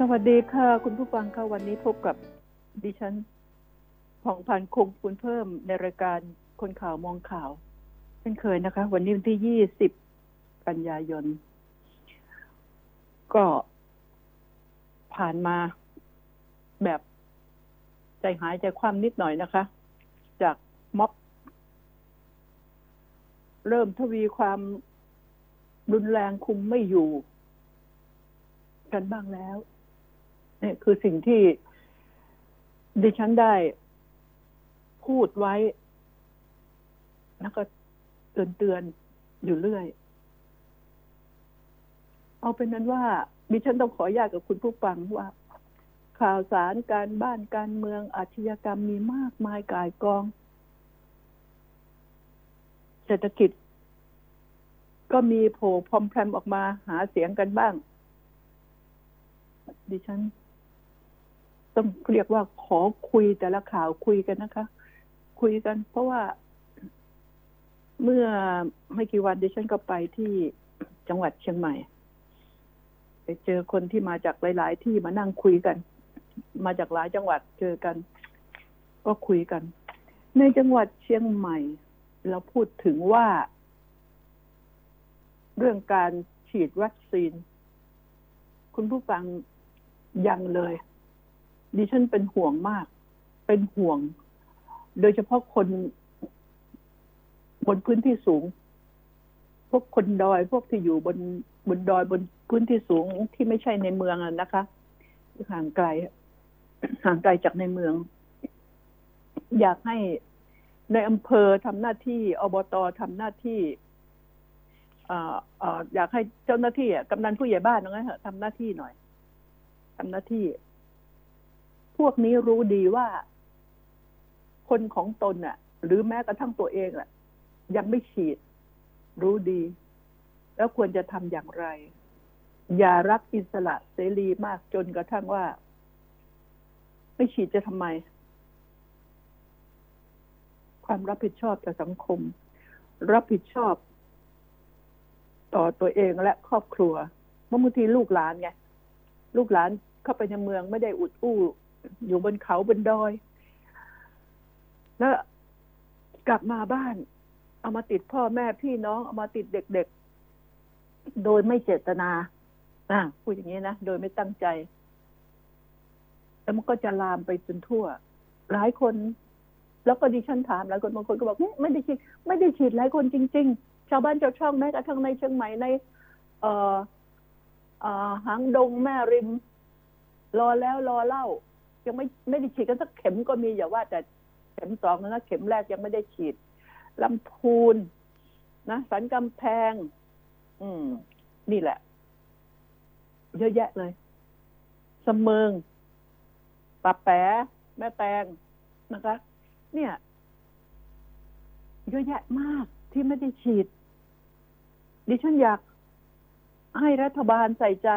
สวัสดีค่ะ คุณผู้ฟังค่ะวันนี้พบกับดิฉันผ่องพันคงคุณเพิ่มในรายการคนข่าวมองข่าวเช่นเคยนะคะ วันนี้วันที่ยี่สิบกันยายน ก็ผ่านมาแบบใจหายใจคว่ำนิดหน่อยนะคะ จากม็อบ เริ่มทวีความรุนแรงคุมไม่อยู่ กันบ้างแล้ว นี่คือสิ่งที่ดิฉันได้พูดไว้ แล้วก็เตือนเตือนอยู่เรื่อย เอาเป็นนั้นว่าดิฉันต้องขออนุญาตกับคุณผู้ฟังว่า ข่าวสารการบ้านการเมืองอาชญากรรมมีมากมายกายกอง เศรษฐกิจ ก็มีโผล่พรอมแพรมออกมาหาเสียงกันบ้าง ดิฉัน ต้องเรียกว่าขอคุยแต่ละข่าวคุยกันนะคะ คุยกัน เพราะว่า เมื่อไม่กี่วันดิฉันก็ไปที่จังหวัดเชียงใหม่ ไปเจอคนที่มาจากหลาย ๆ ที่มานั่งคุยกัน มาจากหลายจังหวัดเจอกัน ก็คุยกัน ในจังหวัดเชียงใหม่ เราพูดถึงว่า เรื่องการฉีดวัคซีน คุณผู้ฟังยังเลย ดิฉันเป็นห่วงมาก เป็นห่วง โดยเฉพาะคนบนพื้นที่สูง พวกคนดอยพวกที่อยู่บนบนดอยบนพื้นที่สูงที่ไม่ใช่ในเมืองนะคะห่างไกล ห่างไกลจากในเมือง อยากให้ในอำเภอทำหน้าที่อบตทำหน้าที่อยากให้เจ้าหน้าที่กำนันผู้ใหญ่บ้านนะฮะทำหน้าที่หน่อยทำหน้าที่ พวกนี้รู้ดีว่า คนของตนน่ะ หรือแม้กระทั่งตัวเองแหละยังไม่ฉีด รู้ดี แล้วควรจะทำอย่างไร อย่ารักอิสระเสรีมากจนกระทั่งว่า ไม่ฉีดจะทำไม ความรับผิดชอบต่อสังคม รับผิดชอบ ต่อตัวเองและครอบครัวเมื่อบางทีลูกหลานไงลูกหลานเข้าไปในเมืองไม่ได้อุดอู้ อยู่บนเขาบนดอย แล้วกลับมาบ้าน เอามาติดพ่อแม่พี่น้องเอามาติดเด็กๆ โดยไม่เจตนาอ่าพูดอย่างนี้นะ โดยไม่ตั้งใจ แล้วมันก็จะลามไปจนทั่ว หลายคน แล้วก็ดิฉันถามหลายคนบางคนก็บอกไม่ได้ฉีดไม่ได้ฉีดหลายคนจริง ๆ ชาวบ้านชาวช่องแม้กระทั่งในเชียงใหม่ใน เอ่อหางดงแม่ริม รอแล้วรอเล่า ยังไม่ไม่ได้ฉีดกันสักเข็มก็มีอย่าว่า แต่เข็มสองนะเข็มแรกยังไม่ได้ฉีดลำพูนนะสันกำแพง อืม นี่แหละ เยอะแยะเลยสมเมิงปับแปะแม่แตงนะคะ เนี่ย เยอะแยะมากที่ไม่ได้ฉีด ดิฉันอยากให้รัฐบาลใส่ใจ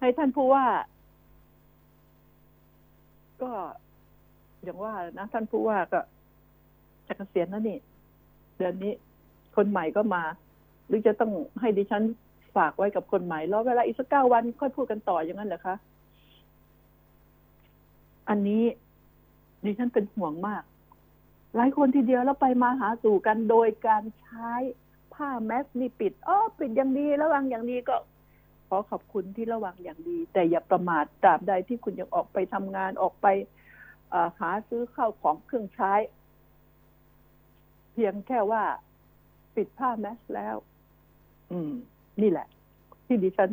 ให้ท่านผู้ว่า ก็อย่างว่านะท่านผู้ว่าก็จะเกษียณแล้วนี่ เดือนนี้ คนใหม่ก็มา หรือจะต้องให้ดิฉันฝากไว้กับคนใหม่รอเวลาอีกสักเก้าวันค่อยพูดกันต่ออย่างนั้นเหรอคะ อันนี้ดิฉันเป็นห่วงมาก หลายคนทีเดียวแล้วไปมาหาสู่กันโดยการใช้ผ้าแมสนี่ปิดอ๋อปิดอย่างดีระวังอย่างดีก็ ขอขอบคุณที่ระวังอย่างดี แต่อย่าประมาทตราบใดที่คุณยังออกไปทำงานออกไปหาซื้อข้าวของเครื่องใช้ เพียงแค่ว่าปิดผ้าแมสแล้ว อืม นี่แหละ ที่ดิฉัน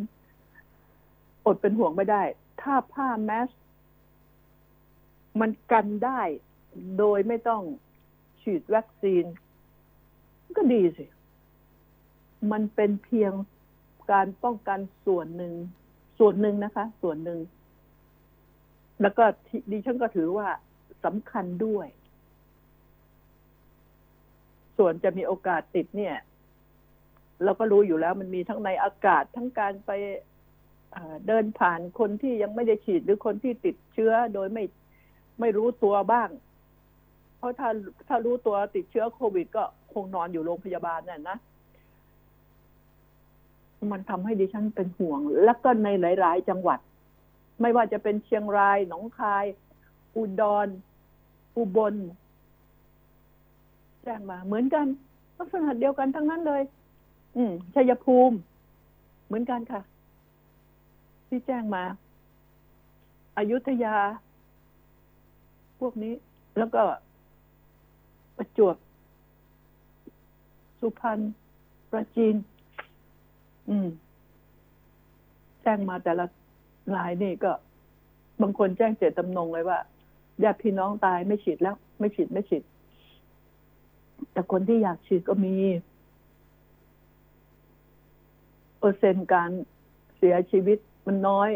อดเป็นห่วงไม่ได้ ถ้าผ้าแมสมันกันได้โดยไม่ต้องฉีดวัคซีน ก็ดีสิ มันเป็นเพียง การป้องกันส่วนหนึ่ง ส่วนหนึ่งนะคะ ส่วนหนึ่ง แล้วก็ดิฉันก็ถือว่าสำคัญด้วย ส่วนจะมีโอกาสติดเนี่ยเราก็รู้อยู่แล้วมันมีทั้งในอากาศทั้งการไปเดินผ่านคนที่ยังไม่ได้ฉีดหรือคนที่ติดเชื้อโดยไม่ไม่รู้ตัวบ้าง เพราะถ้าถ้ารู้ตัวติดเชื้อโควิด ก็คงนอนอยู่โรงพยาบาลน่ะนะ มันทำให้ดิฉันเป็นห่วง แล้วก็ในหลาย ๆ จังหวัด ไม่ว่าจะเป็นเชียงราย หนองคาย อุดร อุบลแจ้งมา เหมือนกันลักษณะเดียวกันทั้งนั้นเลย อืมชัยภูมิ เหมือนกันค่ะ ที่แจ้งมาอายุทยา พวกนี้ แล้วก็ประจวบ สุพรรณประจีน อืม แจ้งมาแต่ละรายนี่ก็ บางคนแจ้งเจตจำนงเลยว่าญาติพี่น้องตายไม่ฉีดแล้ว ไม่ฉีดไม่ฉีด แต่คนที่อยากฉีดก็มี เปอร์เซ็นต์การเสียชีวิตมันน้อย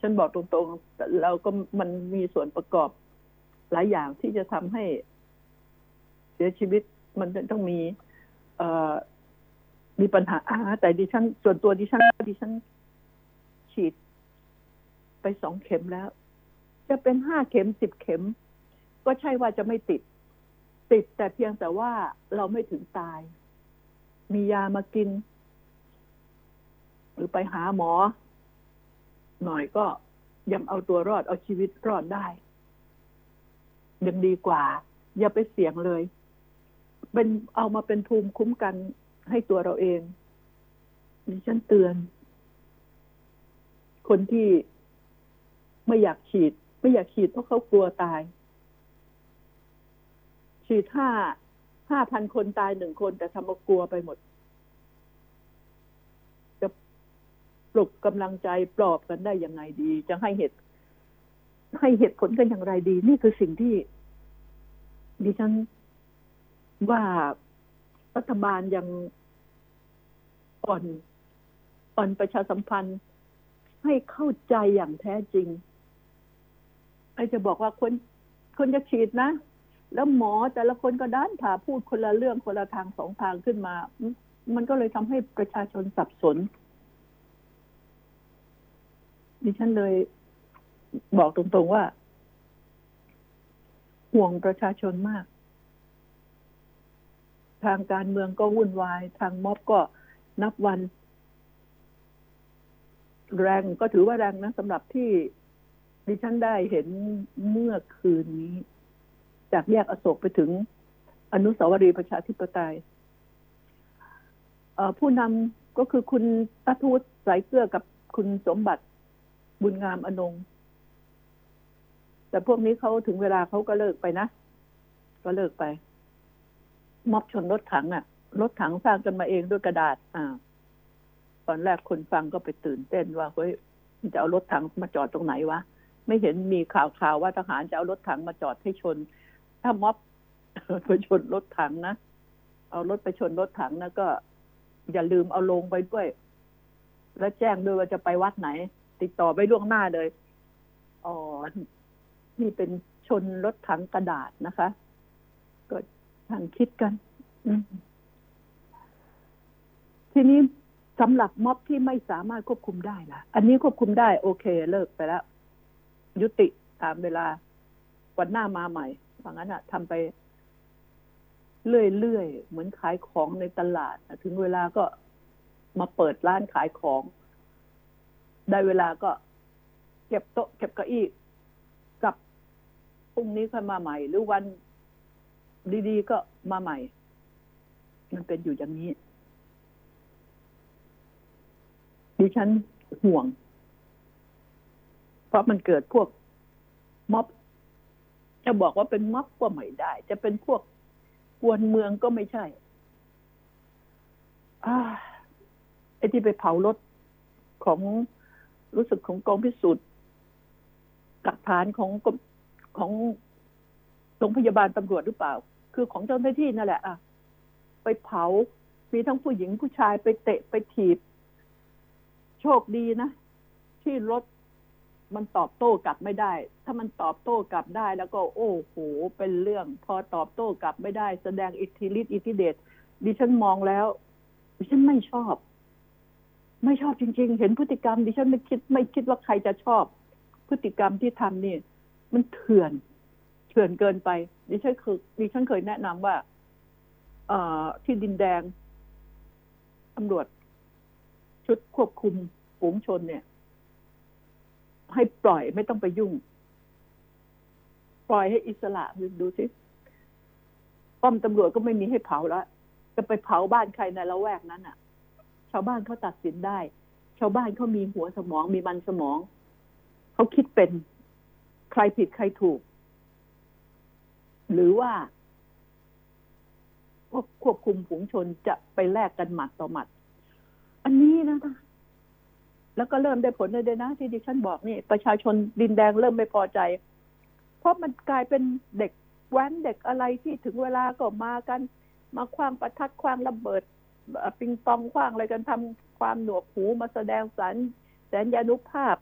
ฉันบอกตรงๆ เราก็มันมีส่วนประกอบ หลายอย่างที่จะทำให้เสียชีวิตมันต้องมีเอ่อ มีปัญหาแต่ดิฉันส่วนตัวดิฉันดิฉัน ฉีดไปสองเข็มแล้ว จะเป็นห้าเข็มสิบเข็ม ก็ใช่ว่าจะไม่ติด ติดแต่เพียงแต่ว่าเราไม่ถึงตาย มียามากิน หรือไปหาหมอ หน่อยก็ยังเอาตัวรอดเอาชีวิตรอดได้ ยังดีกว่า อย่าไปเสี่ยงเลย เป็นเอามาเป็นภูมิคุ้มกัน ให้ตัวเราเองดิฉันเตือน คนที่ไม่อยากฉีด ไม่อยากฉีดเพราะเขากลัวตาย ฉีดห้าห้าพันคนตายหนึ่งคน แต่ทำเอากลัวไปหมด จะปลุกกำลังใจปลอบกันได้ยังไงดี จะให้เหตุ ให้เหตุผลกันอย่างไรดี นี่คือสิ่งที่ดิฉันว่า รัฐบาลยังอ่อนอ่อนประชาสัมพันธ์ ให้เข้าใจอย่างแท้จริงไอจะบอกว่าคนคนจะฉีดนะ แล้วหมอแต่ละคนก็ด้านผ่าพูดคนละเรื่องคนละทางสองทางขึ้นมา มันก็เลยทำให้ประชาชนสับสน ดิฉันเลยบอกตรงๆว่า ห่วงประชาชนมาก ทางการเมืองก็วุ่นวาย ทางม็อบก็นับวัน แรงก็ถือว่าแรงนะสำหรับที่ดิฉันได้เห็นเมื่อคืนนี้ จากแยกอโศกไปถึงอนุสาวรีย์ประชาธิปไตยผู้นำก็คือคุณตัทูตสายเกลือกับคุณสมบัติบุญงามอนง แต่พวกนี้เขาถึงเวลาเขาก็เลิกไปนะ ก็เลิกไป ม็อบชนรถถังอะ่ะ รถถังสร้างกันมาเองด้วยกระดาษ อ่า ตอนแรกคนฟังก็ไปตื่นเต้นว่าเฮ้ยจะเอารถถังมาจอดตรงไหนวะไม่เห็นมีข่าวข่าวว่าทหารจะเอารถถังมาจอดให้ชน ถ้าม็อบไปชนรถถังนะเอารถไปชนรถถังนะก็ อย่าลืมเอาลงไปด้วย แล้วแจ้งด้วยว่าจะไปวัดไหน ติดต่อไปล่วงหน้าเลยอ๋อนี่เป็นชนรถถังกระดาษนะคะ ทางคิดกันทีนี้สำหรับม็อบที่ไม่สามารถควบคุมได้ล่ะ อันนี้ควบคุมได้ โอเค เลิกไปแล้ว ยุติตามเวลาวันหน้ามาใหม่ว่างั้นอะทำไปเรื่อยๆ เหมือนขายของในตลาดถึงเวลาก็มาเปิดร้านขายของ ได้เวลาก็ เก็บโต๊ะ เก็บเก้าอี้กับพรุ่งนี้ค่อยมาใหม่ หรือวัน ดีๆก็มาใหม่ มันเป็นอยู่อย่างนี้ ดิฉันห่วง เพราะมันเกิดพวกม็อบ จะบอกว่าเป็นม็อบก็ไม่ได้ จะเป็นพวกกวนเมืองก็ไม่ใช่อไอ้ที่ไปเผารถของรู้สึกของกองพิสูจน์หลักฐานของของโรงพยาบาลตำรวจหรือเปล่า คือของเจ้าหน้าที่นั่นแหละอะไปเผา มีทั้งผู้หญิงผู้ชายไปเตะไปถีบ โชคดีนะ ที่รถมันตอบโต้กลับไม่ได้ ถ้ามันตอบโต้กลับได้ แล้วก็ โอ้โห เป็นเรื่อง พอตอบโต้กลับไม่ได้ แสดงอิทธิฤทธิ์อิทธิเดช ดิฉันมองแล้ว ดิฉันไม่ชอบ ไม่ชอบจริง ๆ เห็นพฤติกรรม ดิฉันไม่คิด ไม่คิดว่าใครจะชอบ พฤติกรรมที่ทำนี่ มันเถื่อน เถื่อนเกินไป ดิฉันเคยดิฉันเคยแนะนำว่า เออที่ดินแดงตำรวจ ชุดควบคุมฝูงชนเนี่ย ให้ปล่อยไม่ต้องไปยุ่ง ปล่อยให้อิสระดูสิป้อมตำรวจก็ไม่มีให้เผาแล้วจะไปเผาบ้านใครในละแวกนั้นอะ ชาวบ้านเขาตัดสินได้ ชาวบ้านเขามีหัวสมองมีมันสมอง เขาคิดเป็น ใครผิดใครถูก หรือว่าพวกควบคุมฝูงชนจะไปแลกกันหมัดต่อหมัด อันนี้นะแล้วก็เริ่มได้ผลเลยด้วยนะ ที่ดิฉันบอกนี่ ประชาชนดินแดงเริ่มไม่พอใจ เพราะมันกลายเป็นเด็กแว้นเด็กอะไรที่ถึงเวลาก็มากัน มาคว้างประทัดคว้างระเบิดปิงปองคว้างอะไรกันทำความหนวกหูมาแสดงสัญแสนยานุภาพ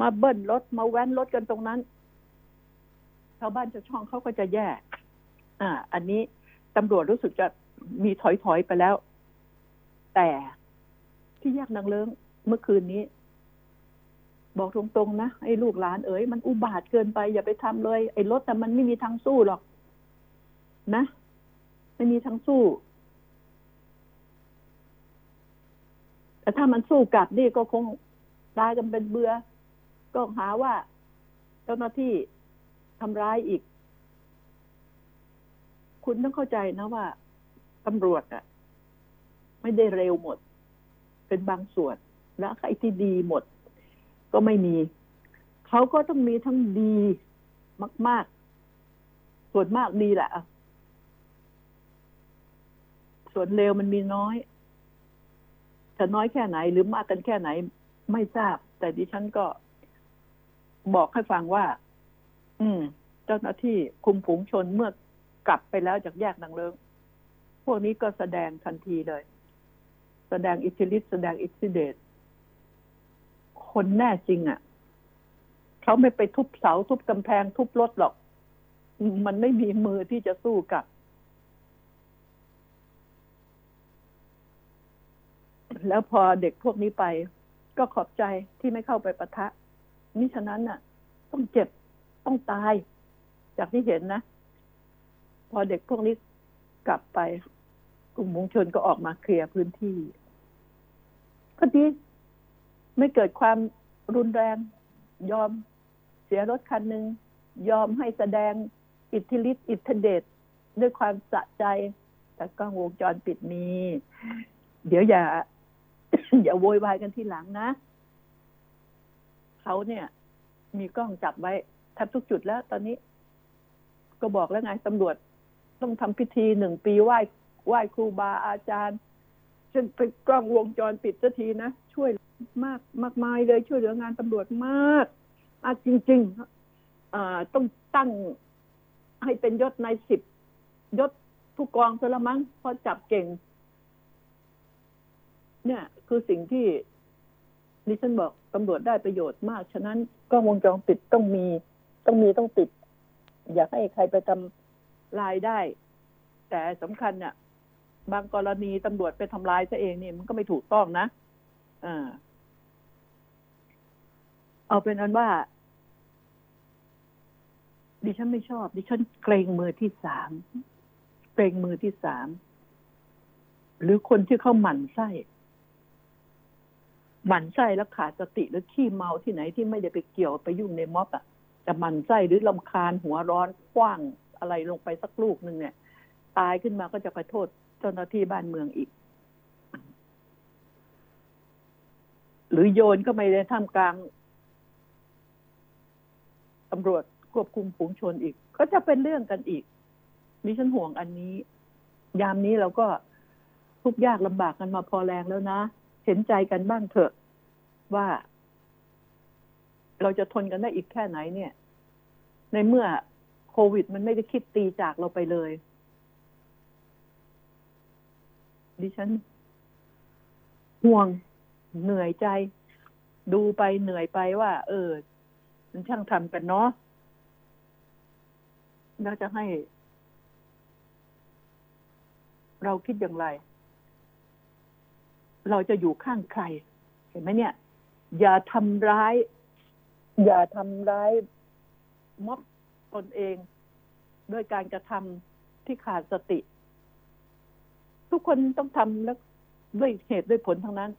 มาเบิ้ลรถมาแว้นรถกันตรงนั้นาวบ้านชาวช่องเขาก็จะแย่ อ่า อันนี้ตำรวจรู้สึกจะมีถอยถอยไปแล้ว แต่ที่แยกนางเลิ้งเมื่อคืนนี้ บอกตรงๆนะไอ้ลูกหลานเอ๋ยมันอุบาทเกินไป อย่าไปทำเลย ไอ้รถแต่มันไม่มีทางสู้หรอก นะ ไม่มีทางสู้ แต่ถ้ามันสู้กลับนี่ก็คงตายกันเป็นเบือ ก็หาว่า เจ้าหน้าที่ ทำร้ายอีก คุณต้องเข้าใจนะว่าตำรวจอะไม่ได้เร็วหมด เป็นบางส่วน และใครที่ดีหมด ก็ไม่มี เขาก็ต้องมีทั้งดีมาก ๆ ส่วนมากดีแหละส่วนเร็วมันมีน้อยจะน้อยแค่ไหน หรือมากกันแค่ไหน ไม่ทราบ แต่ดิฉันก็บอกให้ฟังว่า อืม เจ้าหน้าที่คุมฝูงชนเมื่อกลับไปแล้วจากแยกนางเลิงพวกนี้ก็แสดงทันทีเลย แสดงอิทธิฤทธิ์แสดงอิทธิเดชคนแน่จริงอะ่ะเขาไม่ไปทุบเสาทุบกำแพงทุบรถหรอก มันไม่มีมือที่จะสู้กับแล้วพอเด็กพวกนี้ไป ก็ขอบใจที่ไม่เข้าไปปะทะนี่ฉะนั้นน่ะ ต้องเจ็บ ต้องตาย จากที่เห็นนะ พอเด็กพวกนี้กลับไป กลุ่มมวลชนก็ออกมาเคลียร์พื้นที่ก็ดีไม่เกิดความรุนแรง ยอมเสียรถคันหนึ่งยอมให้แสดงอิทธิฤทธิ์อิทธิเดชด้วยความสะใจ แต่กล้องวงจรปิดมี เดี๋ยวอย่า อย่าโวยวายกันทีหลังนะ เขาเนี่ย มีกล้องจับไว้ ทบทุกจุดแล้ว ตอนนี้ ก็บอกแล้วไงตำรวจ ต้องทำพิธีหนึ่งปีไหว้ไหว้ครูบาอาจารย์ฉันไปกล้องวงจรปิดสักทีนะ ช่วยมากมากมายเลยช่วยเหลืองานตำรวจมากอาจริงๆอ่าต้องตั้งให้เป็นยศนายสิบยศผู้กองซะละมั้งเพราะจับเก่ง เนี่ย คือสิ่งที่ดิฉันบอกตำรวจได้ประโยชน์มาก ฉะนั้นกล้องวงจรปิดต้องมี ต้องมีต้องติด อยากให้ใครไปทำลายได้ แต่สำคัญเนี่ยบางกรณีตำรวจไปทำลายซะเองนี่มันก็ไม่ถูกต้องนะอ่าเอาเป็นอันว่า ดิฉันไม่ชอบ ดิฉันเกรงมือที่สามเกรงมือที่สามหรือคนที่เข้าหมั่นไส้หมั่นไส้แล้วขาดสติหรือขี้เมาที่ไหนที่ไม่ได้ไปเกี่ยวไปยุ่งในม็อบอะ จะมันไส้หรือลำคาญหัวร้อนคว้างอะไรลงไปสักลูกหนึ่งเนี่ย ตายขึ้นมาก็จะไปโทษเจ้าหน้าที่บ้านเมืองอีก หรือโยนก็ไม่ได้ท่ามกลางตำรวจควบคุมฝูงชนอีก ก็จะเป็นเรื่องกันอีกมิฉันห่วงอันนี้ ยามนี้เราก็ทุกยากลำบากกันมาพอแรงแล้วนะ เห็นใจกันบ้างเถอะว่า เราจะทนกันได้อีกแค่ไหนเนี่ย ในเมื่อโควิดมันไม่ได้คิดตีจากเราไปเลย ดิฉัน ห่วงเหนื่อยใจ ดูไปเหนื่อยไปว่า เออ มันช่างทำกันเนาะแล้วจะให้ เราคิดอย่างไร เราจะอยู่ข้างใคร เห็นไหมเนี่ย อย่าทำร้าย อย่าทำร้ายม็อบตนเองด้วยการกระทำที่ขาดสติ ทุกคนต้องทำแล้วด้วยเหตุด้วยผลทั้งนั้น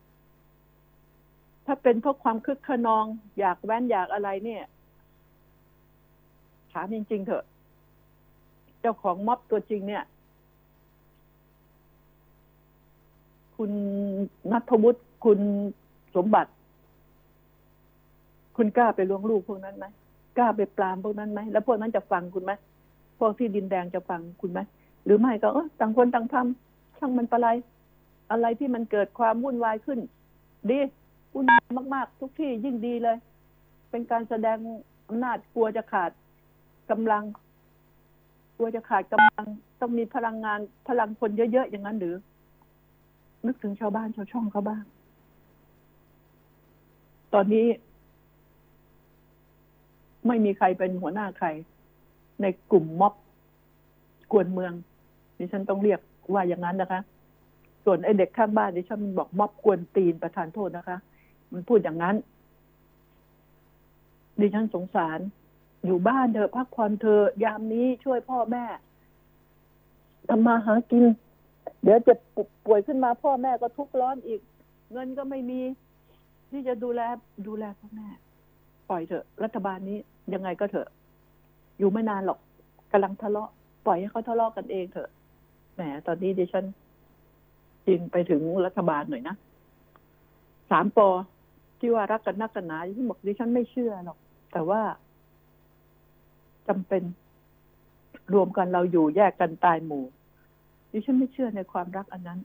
ถ้าเป็นเพราะความคึกขนอง อยากแว้นอยากอะไรเนี่ยถามจริง ๆ เถอะ เจ้าของม็อบตัวจริงเนี่ย คุณนัทวุฒิคุณสมบัติ คุณกล้าไปล้วงลูกพวกนั้นไหมกล้าไปปรามพวกนั้นไหมแล้วพวกนั้นจะฟังคุณไหมพวกที่ดินแดงจะฟังคุณไหมหรือไม่ก็เออต่างคนต่างทำช่างมันปะไร อะไรที่มันเกิดความวุ่นวายขึ้น ดีวุ่นวายมากๆ ทุกที่ยิ่งดีเลย เป็นการแสดงอำนาจกลัวจะขาดกำลังกลัวจะขาดกำลังต้องมีพลังงานพลังคนเยอะๆอย่างนั้นหรือ นึกถึงชาวบ้านชาวช่องเขาบ้าง ตอนนี้ ไม่มีใครเป็นหัวหน้าใคร ในกลุ่มม็อบกวนเมืองดิฉันต้องเรียกว่าอย่างนั้นนะคะ ส่วนไอ้เด็กข้างบ้านดิฉันบอกม็อบกวนตีนประธานโทษนะคะ มันพูดอย่างนั้นดิฉันสงสาร อยู่บ้านเถอพักผ่อนเธอยามนี้ช่วยพ่อแม่ทำมาหากิน เดี๋ยวจ็บป่วยขึ้นมาพ่อแม่ก็ทุกข์ร้อนอีก เงินก็ไม่มี ที่จะดูแลดูแลพ่อแม่ ปล่อยเถอะ รัฐบาลนี้ ยังไงก็เถอะ อยู่ไม่นานหรอกกำลังทะเลาะปล่อยให้เขาทะเลาะกันเองเถอะแหมตอนนี้ดิฉันจริงไปถึงรัฐบาลหน่อยนะสามปอที่ว่ารักกันนักกันหนาที่บอกดิฉันไม่เชื่อหรอก แต่ว่าจำเป็นรวมกันเราอยู่แยกกันตายหมู่ดิฉันไม่เชื่อในความรักอันนั้น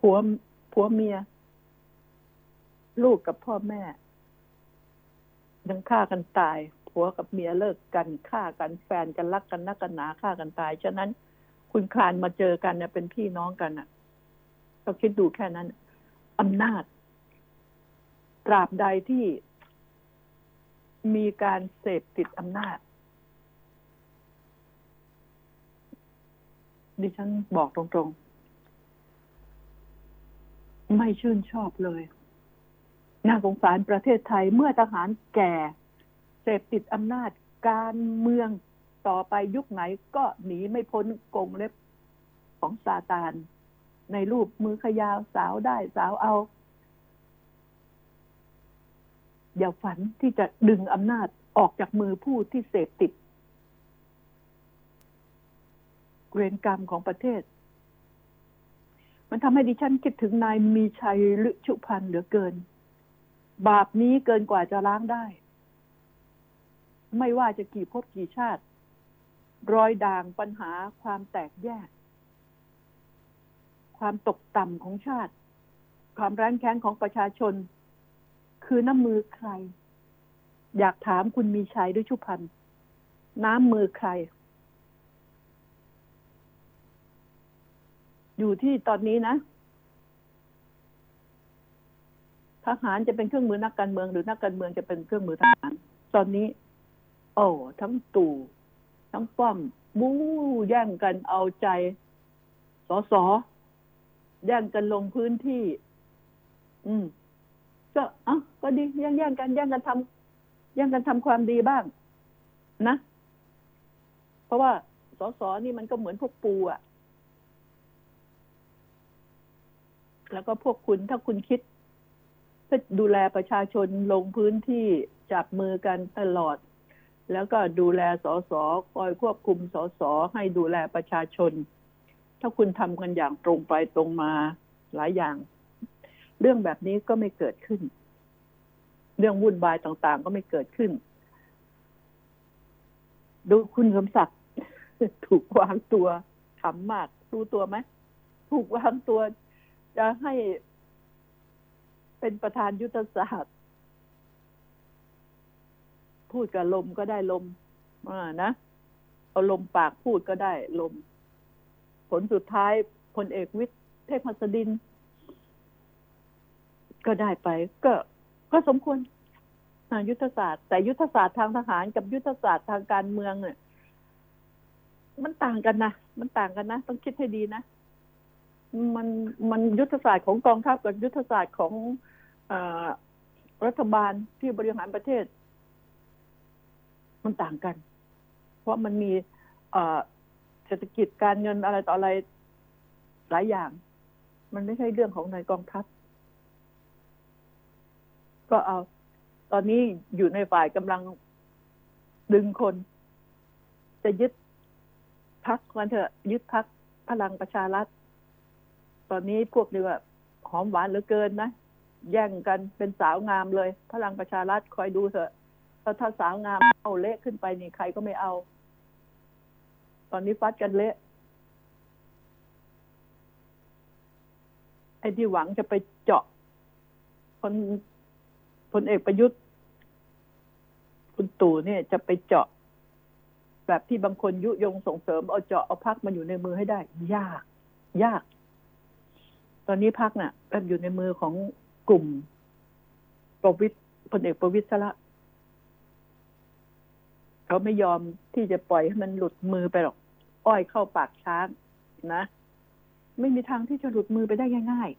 ผัวผัวเมีย ลูกกับพ่อแม่ยังฆ่ากันตาย ผัวกับเมียเลิกกันฆ่ากันแฟนกันรักกันนักกันหนาฆ่ากันตาย ฉะนั้นคุณคลานมาเจอกันเนี่ยเป็นพี่น้องกันอะก็คิดดูแค่นั้นอำนาจ ตราบใดที่มีการเสพติดอำนาจ ดิฉันบอกตรงๆ ไม่ชื่นชอบเลย น่าสงสารประเทศไทยเมื่อทหารแก่ เสพติดอำนาจการเมืองต่อไปยุคไหนก็หนีไม่พ้นกงเล็บของซาตาน ในรูปมือขยาวสาวได้สาวเอา อย่าฝันที่จะดึงอำนาจออกจากมือผู้ที่เสพติดเวรกรรมของประเทศ มันทำให้ดิฉันคิดถึงนายมีชัยลึชุพันธ์เหลือเกิน บาปนี้เกินกว่าจะล้างได้ ไม่ว่าจะกี่ภพกี่ชาติ รอยด่างปัญหาความแตกแยก ความตกต่ำของชาติ ความร้านแค้นของประชาชน คือน้ำมือใคร อยากถามคุณมีชัยด้วยชุพันธ์น้ำมือใคร อยู่ที่ตอนนี้นะทหารจะเป็นเครื่องมือนักการเมืองหรือนักการเมืองจะเป็นเครื่องมือทหาร ตอนนี้ โอ้ทั้งตู่ทั้งป้อม บู๊แย่งกันเอาใจ สอสอแย่งกันลงพื้นที่ อืม ก็อะก็ดีแย่งแย่งกันแย่งกันทำแย่งกันทำความดีบ้าง นะ เพราะว่าสอสอนี่มันก็เหมือนพวกปูอะแล้วก็พวกคุณถ้าคุณคิดเพื่อดูแลประชาชนลงพื้นที่จับมือกันตลอด แล้วก็ดูแลสสคอยควบคุมสสให้ดูแลประชาชน ถ้าคุณทำกันอย่างตรงไปตรงมาหลายอย่าง เรื่องแบบนี้ก็ไม่เกิดขึ้น เรื่องวุ่นวายต่างๆ ก็ไม่เกิดขึ้น ดูคุณสมศักดิ์ถูกวางตัวขำมากรู้ตัวไหมถูกวางตัวจะให้เป็นประธานยุทธศาสตร์ พูดกับลมก็ได้ลมอ่านะเอาลมปากพูดก็ได้ลม ผลสุดท้ายพลเอกวิทย์เทพหัสดิน ก็ได้ไป ก็ก็สมควรยุทธศาสตร์ แต่ยุทธศาสตร์ทางทหารกับยุทธศาสตร์ทางการเมืองเนี่ยมันต่างกันนะมันต่างกันนะต้องคิดให้ดีนะมันมันยุทธศาสตร์ของกองทัพกับยุทธศาสตร์ของอรัฐบาลที่บริหารประเทศ มันต่างกัน เพราะมันมีเศรษฐกิจการเงินอะไรต่ออะไรหลายอย่าง มันไม่ใช่เรื่องของในกองทัพ ก็เอา ตอนนี้อยู่ในฝ่ายกำลังดึงคน จะยึดพักมันเถอะ ยึดพักพลังประชารัฐ ตอนนี้พวกนี้ว่าหอมหวานเหลือเกินนะ แย่งกันเป็นสาวงามเลย พลังประชารัฐคอยดูเถอะ ถ้าถ้าสาวงามเอาเละขึ้นไปนี่ใครก็ไม่เอา ตอนนี้ฟัดกันเละไอ้ที่หวังจะไปเจาะคนพลเอกประยุทธ์ คุณตู่เนี่ยจะไปเจาะ แบบที่บางคนยุยงส่งเสริมเอาเจาะเอาพักมาอยู่ในมือให้ได้ ยาก ยาก ตอนนี้พักน่ะก็อยู่ในมือของกลุ่มประวิตรพลเอกประวิตรซะละ เขาไม่ยอมที่จะปล่อยให้มันหลุดมือไปหรอก อ้อยเข้าปากช้างนะ ไม่มีทางที่จะหลุดมือไปได้ง่าย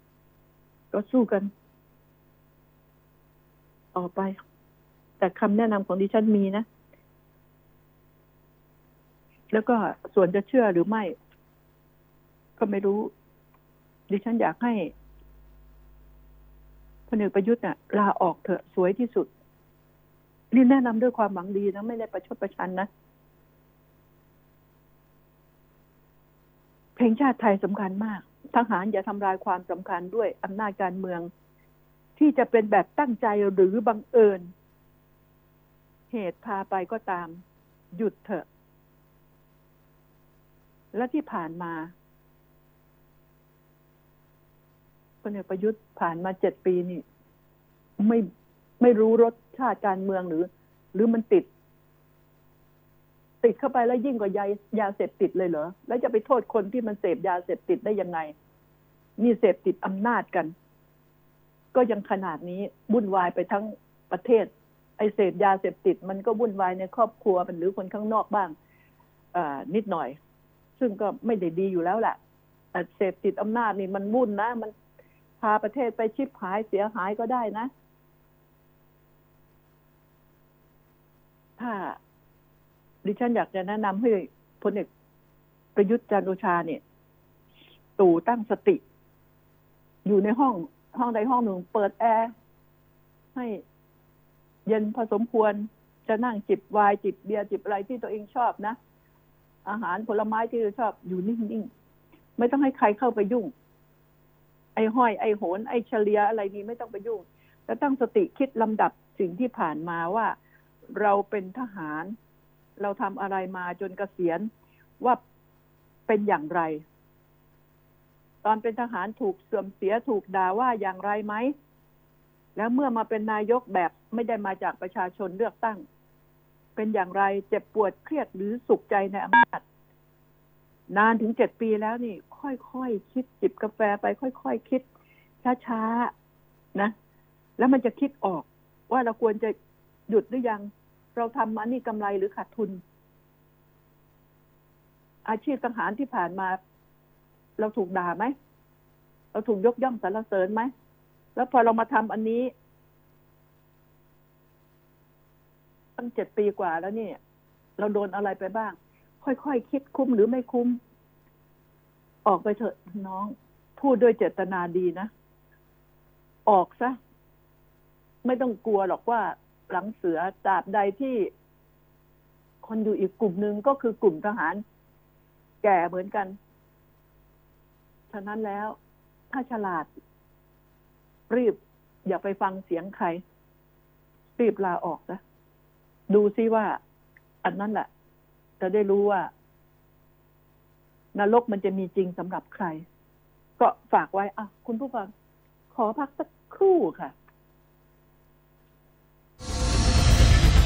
ๆ ก็สู้กัน ต่อไป แต่คำแนะนำของดิฉันมีนะ แล้วก็ส่วนจะเชื่อหรือไม่ ก็ไม่รู้ ดิฉันอยากให้พลเอกประยุทธ์น่ะลาออกเถอะสวยที่สุด นี่แนะนำด้วยความหวังดีนะไม่ได้ประชดประชันนะ เพลงชาติไทยสำคัญมาก ทหารอย่าทำลายความสำคัญด้วยอำนาจการเมือง ที่จะเป็นแบบตั้งใจหรือบังเอิญ เหตุพาไปก็ตาม หยุดเถอะ และที่ผ่านมาพลเอกประยุทธ์ผ่านมาเจ็ดปีนี่ ไม่ไม่รู้รส ชาติการเมืองหรือ หรือมันติด ติดเข้าไปแล้วยิ่งกว่ายายาเสพติดเลยเหรอ แล้วจะไปโทษคนที่มันเสพยาเสพติดได้ยังไง นี่เสพติดอำนาจกัน ก็ยังขนาดนี้วุ่นวายไปทั้งประเทศ ไอเสพยาเสพติด มันก็วุ่นวายในครอบครัวมันหรือคนข้างนอกบ้างนิดหน่อย ซึ่งก็ไม่ได้ดีอยู่แล้วแหละแต่เสพติดอำนาจนี่มันวุ่นนะ มันพาประเทศไปชิบหายเสียหายก็ได้นะ ถ้า ดิฉันอยากจะแนะนำให้พลเอกประยุทธ์จันโอชาเนี่ย ตู่ตั้งสติ อยู่ในห้องห้องใดห้องหนึ่ง เปิดแอร์ให้เย็นพอสมควรจะนั่งจิบวน์จิบเบียร์จิบอะไรที่ตัวเองชอบนะ อาหารผลไม้ที่เราชอบอยู่นิ่งๆ ไม่ต้องให้ใครเข้าไปยุ่ง ไอ้ห้อย ไอ้โหน ไอ้เฉลียอะไรนี้ไม่ต้องไปยุ่ง แต่ตั้งสติคิดลำดับสิ่งที่ผ่านมาว่า เราเป็นทหาร เราทำอะไรมาจนเกษียณว่าเป็นอย่างไร ตอนเป็นทหารถูกเสื่อมเสียถูกด่าว่าอย่างไรไหม แล้วเมื่อมาเป็นนายกแบบไม่ได้มาจากประชาชนเลือกตั้ง เป็นอย่างไรเจ็บปวดเครียดหรือสุขใจในอำนาจนานถึงเจ็ดปีแล้วนี่ ค่อยๆคคิดจิบกาแฟไป ค่อยๆคคิด ช้าๆนะ แล้วมันจะคิดออกว่าเราควรจะ หยุดหรือยัง เราทำมานี่กำไรหรือขาดทุน อาชีพทหารที่ผ่านมา เราถูกด่าไหม เราถูกยกย่องสรรเสริญไหม แล้วพอเรามาทำอันนี้ ตั้งเจ็ดปีกว่าแล้วนี่เราโดนอะไรไปบ้าง ค่อยๆคคิดคุ้มหรือไม่คุ้ม ออกไปเถอะน้อง พูดด้วยเจตนาดีนะ ออกซะไม่ต้องกลัวหรอกว่า หลังเสือตราบใดที่ คนอยู่อีกกลุ่มหนึ่งก็คือกลุ่มทหาร แก่เหมือนกัน ฉะนั้นแล้วถ้าฉลาด รีบ อย่าไปฟังเสียงใคร รีบลาออกนะดูซิว่า อันนั้นแหละจะได้รู้ว่านรกมันจะมีจริงสำหรับใคร ก็ฝากไว้อะคุณผู้ฟังขอพักสักครู่ค่ะ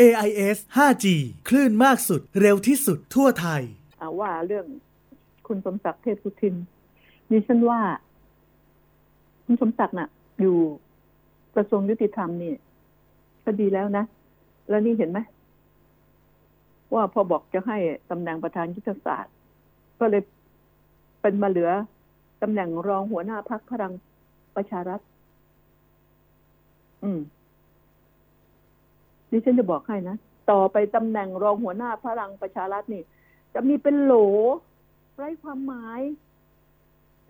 AIS 5G คลื่นมากสุดเร็วที่สุดทั่วไทยอาว่าเรื่องคุณสมศักดิ์เทพสุทินดิฉันว่า คุณสมศักดิ์น่ะ อยู่กระทรวงยุติธรรมนี่ก็ดีแล้วนะ แล้วนี่เห็นไหมว่าพอบอกจะให้ตำแหน่งประธานยุทธศาสตร์ ก็เลยเป็นมาเหลือตำแหน่งรองหัวหน้าพักพลังประชารัฐ อืม ดิฉันจะบอกให้นะ ต่อไปตำแหน่งรองหัวหน้าพลังประชารัฐนี่ จะมีเป็นโหลไร้ความหมาย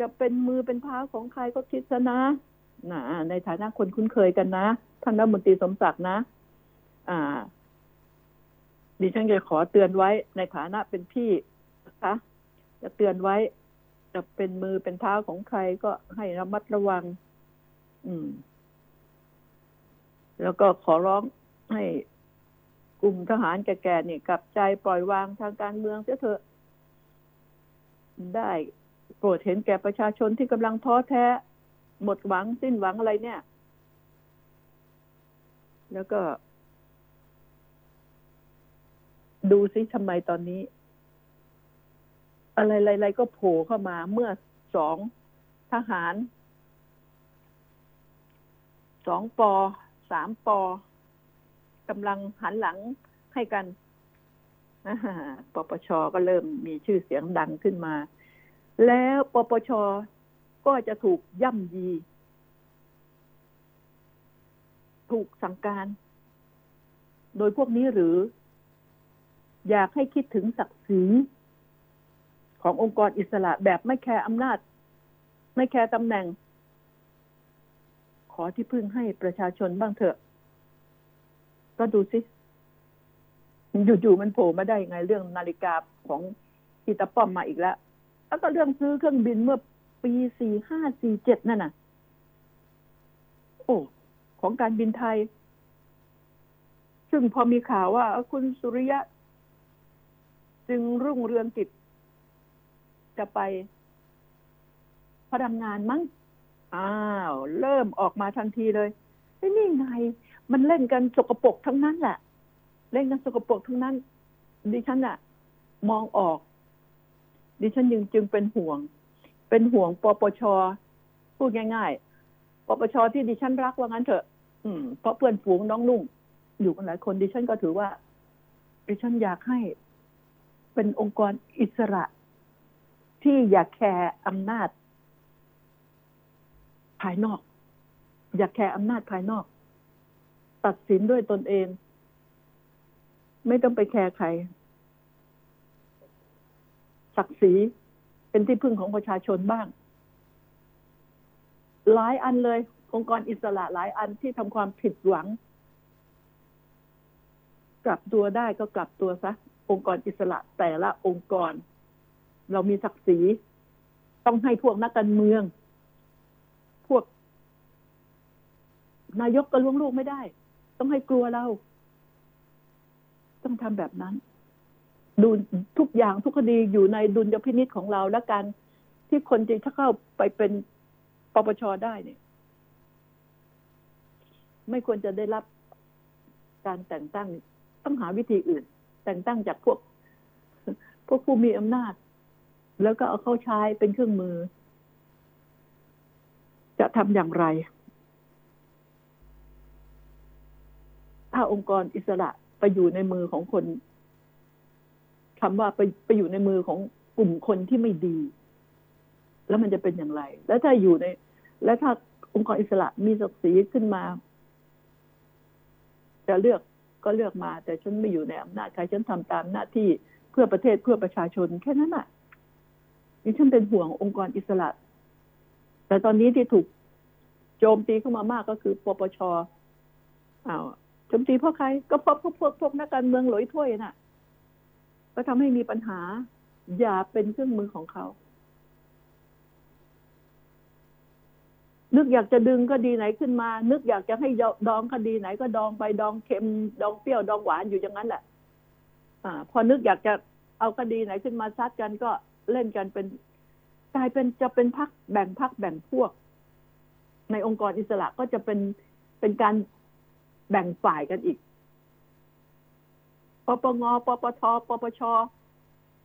จะเป็นมือเป็นเท้าของใครก็คิดซะนะนะในฐานะคนคุ้นเคยกันนะท่านรัฐมนตรีสมศักดิ์นะ อ่า ดิฉันจะขอเตือนไว้ในฐานะเป็นพี่นะคะจะเตือนไว้ จะเป็นมือเป็นเท้าของใครก็ให้ระมัดระวัง อืม แล้วก็ขอร้อง ให้กลุ่มทหารแก่ๆนี่กลับใจปล่อยวางทางการเมืองเสียเถอะ ได้โปรดเห็นแก่ประชาชนที่กำลังท้อแท้ หมดหวังสิ้นหวังอะไรเนี่ย แล้วก็ ดูซิทำไมตอนนี้ อะไรๆๆก็โผล่เข้ามาเมื่อสองทหาร สองปอ สามปอ กำลังหันหลังให้กันปปชก็เริ่มมีชื่อเสียงดังขึ้นมา แล้วปปชก็จะถูกย่ำยี ถูกสั่งการ โดยพวกนี้หรือ อยากให้คิดถึงศักดิ์ศรีขององค์กรอิสระแบบไม่แคร์อำนาจ ไม่แคร์ตำแหน่ง ขอที่พึ่งให้ประชาชนบ้างเถอะ ก็ดูสิอยู่ๆมันโผล่มาได้ยังไงเรื่องนาฬิกาของอีตาป้อมมาอีกแล้ว แล้วก็เรื่องซื้อเครื่องบินเมื่อปีสี่ห้าสี่เจ็ดนั่นน่ะ โอ้ของการบินไทย ซึ่งพอมีข่าวว่า คุณสุริยะ จึงรุ่งเรืองกิจจะไปพนักงานมั้ง อ้าว เริ่มออกมาทันทีเลยไอ้นี่ไง มันเล่นกันสกปรกทั้งนั้นแหละ เล่นกันสกปรกทั้งนั้น ดิฉันอะมองออก ดิฉันยังจึงเป็นห่วง เป็นห่วงปปชพูดง่ายๆปปชที่ดิฉันรักว่างั้นเถอะ อืมเพราะเพื่อนฝูงน้องนุ่ง อยู่กันหลายคนดิฉันก็ถือว่า ดิฉันอยากให้เป็นองค์กรอิสระ ที่อยากแคร์อำนาจ ภายนอก อยากแคร์อำนาจภายนอก ตัดสินด้วยตนเอง ไม่ต้องไปแคร์ใคร ศักดิ์ศรีเป็นที่พึ่งของประชาชนบ้าง หลายอันเลย องค์กรอิสระหลายอันที่ทำความผิดหวัง กลับตัวได้ก็กลับตัวซะ องค์กรอิสระแต่ละองค์กร เรามีศักดิ์ศรีต้องให้พวกนักการเมือง พวก นายกก็ล้วงลูกไม่ได้ ต้องให้กลัวเรา ต้องทำแบบนั้น ดูทุกอย่างทุกคดีอยู่ในดุลยพินิษของเรา และการที่คนจะเข้าไปเป็นปปชได้เนี่ย ไม่ควรจะได้รับการแต่งตั้งต้องหาวิธีอื่น แต่งตั้งจากพวก พวกผู้มีอำนาจ แล้วก็เอาเข้าใช้เป็นเครื่องมือ จะทำอย่างไร ถ้าองค์กรอิสระไปอยู่ในมือของคนคำว่าไปไปอยู่ในมือของกลุ่มคนที่ไม่ดี แล้วมันจะเป็นอย่างไร แล้วถ้าอยู่ใน แล้วถ้าองค์กรอิสระมีศักดิ์ศรีขึ้นมาจะเลือกก็เลือกมา แต่ฉันไม่อยู่ในอำนาจใครฉันทำตามหน้าที่เพื่อประเทศเพื่อประชาชน แค่นั้นน่ะนี่ฉันเป็นห่วงองค์กรอิสระ แต่ตอนนี้ที่ถูกโจมตีเข้ามามากก็คือปปชอ้าว จมตีเพราะใคร ก็เพราะพวกพวกพวกนักการเมืองหลอยถ้วยน่ะ ก็ทำให้มีปัญหา อย่าเป็นเครื่องมือของเขา นึกอยากจะดึงก็ดีไหนขึ้นมา นึกอยากจะให้ดองคดีไหน ก็ดองไปดองเค็ม ดองเปรี้ยวดองหวานอยู่อย่างนั้นแหละ อ่า พอนึกอยากจะเอาคดีไหนขึ้นมาซัดกันก็เล่นกันเป็นกลายเป็นจะเป็นพักแบ่งพักแบ่งพวก ในองค์กรอิสระก็จะเป็นเป็นการ แบ่งฝ่ายกันอีกปปงปปทปปช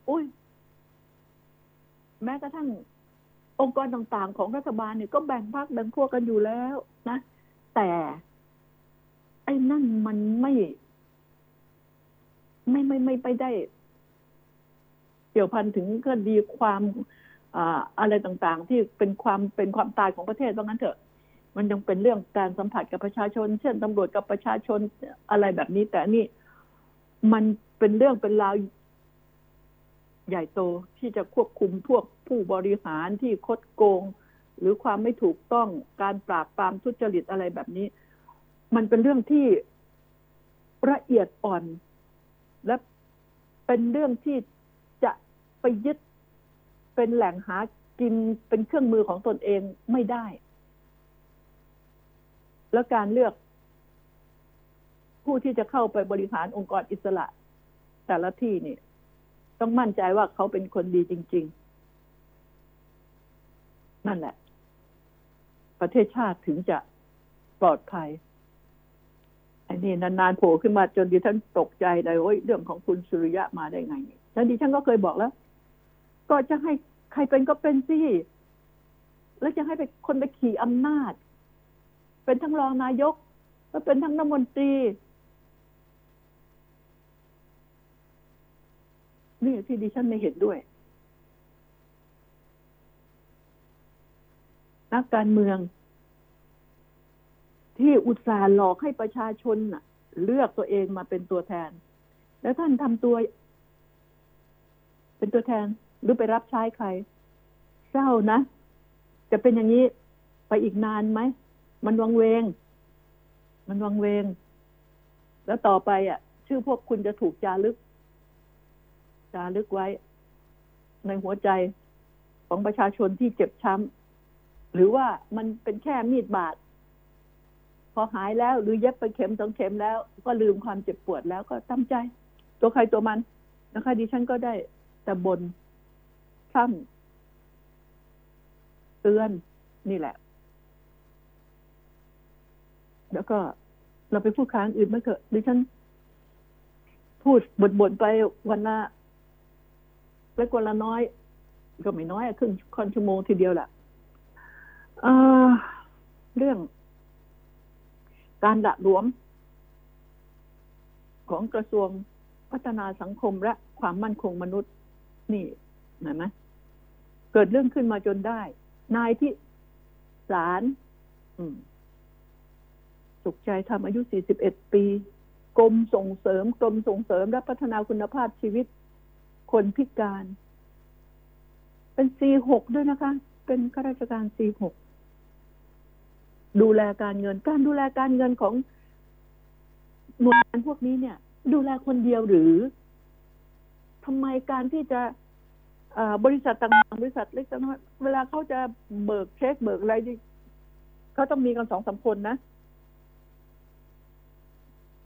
อุ้ย แม้กระทั่งองค์กรต่างๆ ของรัฐบาลเนี่ยก็แบ่งพรรคแบ่งพวกกันอยู่แล้วนะ แต่ ไอ้นั่นมันไม่ ไม่ไม่ไม่ไปได้ เกี่ยวพันถึงคดีความ อ่า อะไรต่างๆ ที่เป็นความเป็นความตายของประเทศว่างั้นเถอะ มันยังเป็นเรื่องการสัมผัสกับประชาชน เช่นตำรวจกับประชาชนอะไรแบบนี้ แต่นี่มันเป็นเรื่องเป็นราวใหญ่โตที่จะควบคุมพวกผู้บริหารที่คดโกง หรือความไม่ถูกต้องการปราบปรามทุจริตอะไรแบบนี้ มันเป็นเรื่องที่ละเอียดอ่อน และเป็นเรื่องที่จะไปยึดเป็นแหล่งหากินเป็นเครื่องมือของตนเองไม่ได้ แล้วการเลือก ผู้ที่จะเข้าไปบริหารองค์กรอิสระ แต่ละที่นี่ ต้องมั่นใจว่าเขาเป็นคนดีจริง ๆ นั่นแหละ ประเทศชาติถึงจะปลอดภัยอันนี้นานๆโผล่ขึ้นมาจนดิฉันตกใจเลยโอ้ยเรื่องของคุณสุริยะมาได้ไงแล้วดิฉันก็เคยบอกแล้ว ก็จะให้ใครเป็นก็เป็นสิแล้วจะให้ไปคนไปขี่อำนาจ เป็นทั้งรองนายกแล้วเป็นทั้งรัฐมนตรี นี่ที่ดิฉันไม่เห็นด้วย นักการเมือง ที่อุตส่าห์หลอกให้ประชาชนน่ะ เลือกตัวเองมาเป็นตัวแทน แล้วท่านทำตัว เป็นตัวแทนหรือไปรับใช้ใคร เศร้านะ จะเป็นอย่างนี้ไปอีกนานไหม มันวังเวง มันวังเวง แล้วต่อไปอะ ชื่อพวกคุณจะถูกจารึก จารึกไว้ ในหัวใจของประชาชนที่เจ็บช้ำ หรือว่ามันเป็นแค่มีดบาด พอหายแล้ว หรือเย็บไปเข็มสองเข็มแล้ว ก็ลืมความเจ็บปวดแล้วก็ตั้ใจ ตัวใครตัวมันนะคะ ดิฉันก็ได้แต่บนซ้ำเตือนนี่แหละ แล้วก็เราไปพูดค้างอื่นไม่เถอะดิฉัน พูดบ่นๆไปวันละเล็กวันละน้อย ก็ไม่น้อยอะครึ่งคอนชั่วโมงทีเดียวแหละเเรื่อง การละหลวม ของกระทรวงพัฒนาสังคมและความมั่นคงมนุษย์ นี่เห็นไหมเกิดเรื่องขึ้นมาจนได้ นายที่สารอืม สุขใจทำอายุ 41 ปี กรมส่งเสริมกรมส่งเสริมและพัฒนาคุณภาพชีวิต คนพิการ เป็น C6 ด้วยนะคะ เป็นข้าราชการ C6 ดูแลการเงินการดูแลการเงินของหน่วยงานพวกนี้เนี่ย ดูแลคนเดียวหรือทำไมการที่จะบริษัทต่างๆบริษัทเล็กน้อยเวลาเขาจะเบิกเช็คเบิกอะไรเขาต้องมีกันสองสามคนนะ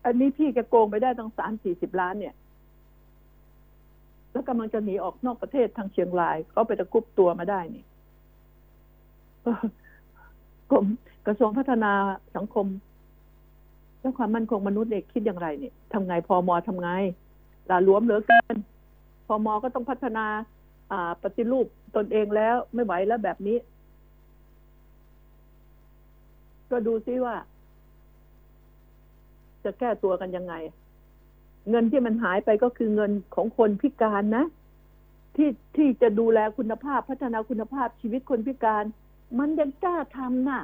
อันนี้พี่แกโกงไปได้ตั้งสามสี่สิบล้านเนี่ย แล้วกำลังจะหนีออกนอกประเทศทางเชียงรายเขาไปตะคุบตัวมาได้นี่กรมกระทรวงพัฒนาสังคมและความมั่นคงมนุษย์เด็กคิดอย่างไรเนี่ยทำไงพอมอทำไงลาหลวมเหลือเกินพอมอก็ต้องพัฒนา อ่า ปฏิรูปตนเองแล้วไม่ไหวแล้วแบบนี้ ก็ดูซิว่า จะแก้ตัวกันยังไง เงินที่มันหายไปก็คือเงินของคนพิการนะ ที่ที่จะดูแลคุณภาพพัฒนาคุณภาพชีวิตคนพิการ มันยังกล้าทำน่ะ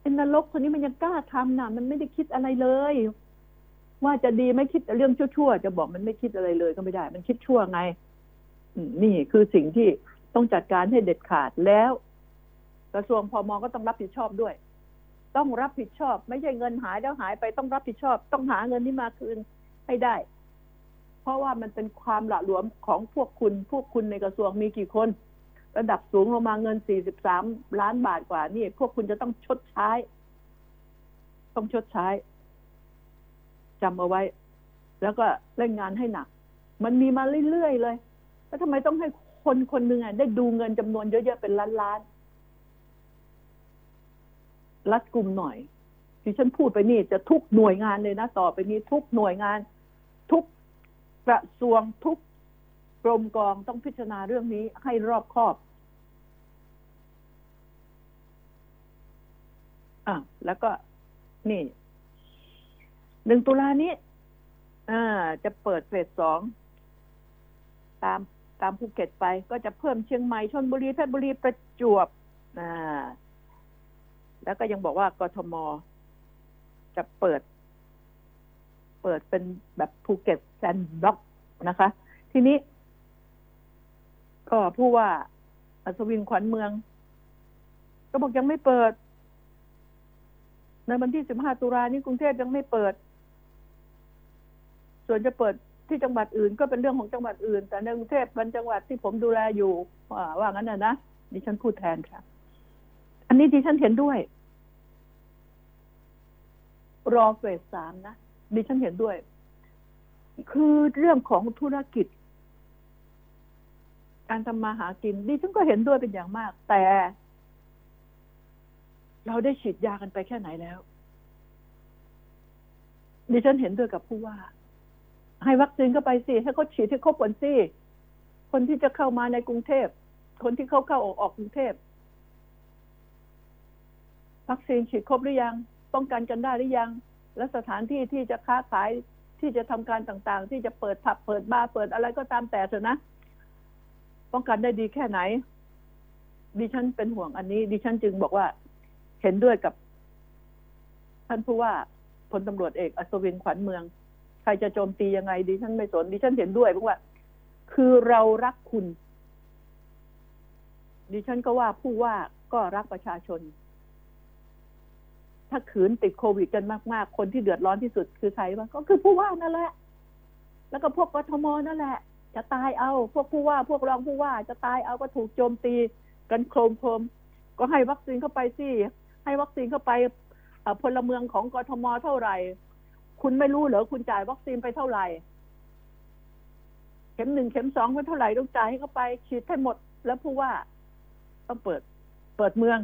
ไอ้นรกคนนี้มันยังกล้าทำน่ะ มันไม่ได้คิดอะไรเลย ว่าจะดีไม่คิดเรื่องชั่วๆจะบอกมันไม่คิดอะไรเลยก็ไม่ได้ มันคิดชั่วไงนี่คือสิ่งที่ต้องจัดการให้เด็ดขาดแล้ว กระทรวงพมก็ต้องรับผิดชอบด้วย ต้องรับผิดชอบ ไม่ใช่เงินหายแล้วหายไปต้องรับผิดชอบ ต้องหาเงินนี้มาคืนให้ได้ เพราะว่ามันเป็นความหละหลวมของพวกคุณ พวกคุณในกระทรวงมีกี่คน ระดับสูงลงมาเงิน 43 ล้านบาทกว่านี่ พวกคุณจะต้องชดใช้ ต้องชดใช้จำเอาไว้ แล้วก็เล่นงานให้หนัก มันมีมาเรื่อยๆเลย แล้วทำไมต้องให้คนคนหนึ่งได้ดูเงินจำนวนเยอะๆเป็นล้านๆ รัดกลุ่มหน่อยที่ฉันพูดไปนี่จะทุกหน่วยงานเลยนะต่อไปนี้ทุกหน่วยงาน ทุกกระทรวงทุกกรมกองต้องพิจารณาเรื่องนี้ให้รอบคอบอะแล้วก็นี่หนึ่งตุลานี้อ่าจะเปิดเฟสสองตามตามภูเก็ตไป ก็จะเพิ่มเชียงใหม่ชลบุรีเพชรบุรีประจวบอ่า แล้วก็ยังบอกว่ากทมจะเปิด เปิดเป็นแบบภูเก็ต sandbox นะคะ ทีนี้ ก็ผู้ว่าอัศวินขวัญเมือง ก็บอกยังไม่เปิด ในวันที่ 15 ตุลานี้กรุงเทพยังไม่เปิด ส่วนจะเปิดที่จังหวัดอื่น ก็เป็นเรื่องของจังหวัดอื่น แต่ในกรุงเทพเป็นจังหวัดที่ผมดูแลอยู่ว่างั้นนะนะดิฉันพูดแทนค่ะ อันนี้ดิฉันเห็นด้วย รอเฟสสามนะดิฉันเห็นด้วย คือเรื่องของธุรกิจ การทำมาหากินดิฉันก็เห็นด้วยเป็นอย่างมาก แต่ เราได้ฉีดยากันไปแค่ไหนแล้ว ดิฉันเห็นด้วยกับผู้ว่า ให้วัคซีนเข้าไปสิให้เขาฉีดให้ครบก่อนสิคนที่จะเข้ามาในกรุงเทพคนที่เข้าเข้าออกออกกรุงเทพวัคซีนฉีดครบหรือยัง ป้องกันกันได้หรือยัง และสถานที่ที่จะค้าขายที่จะทำการต่างๆ ที่จะเปิดผับเปิดบาร์เปิดอะไรก็ตามแต่เถอะนะ ป้องกันได้ดีแค่ไหน ดิฉันเป็นห่วงอันนี้ ดิฉันจึงบอกว่าเห็นด้วยกับ ท่านผู้ว่าพลตำรวจเอกอัศวินขวัญเมือง ใครจะโจมตียังไงดิฉันไม่สนดิฉันเห็นด้วยเพราะว่า คือเรารักคุณ ดิฉันก็ว่าผู้ว่าก็รักประชาชน ถ้าขืนติดโควิดกันมากๆ คนที่เดือดร้อนที่สุดคือใครวะก็คือผู้ว่านั่นแหละ แล้วก็พวกกทมนั่นแหละ จะตายเอา พวกผู้ว่า พวกรองผู้ว่า จะตายเอาก็ถูกโจมตีกันโครมโครมก็ให้วัคซีนเข้าไปสิให้วัคซีนเข้าไปพลเมืองของกทมเท่าไหร่ คุณไม่รู้เหรอคุณจ่ายวัคซีนไปเท่าไหร่ เข็มหนึ่งเข็มสองไปเท่าไหร่ต้องจ่ายให้เข้าไปฉีดให้หมด แล้วผู้ว่าต้องเปิด เปิดเมือง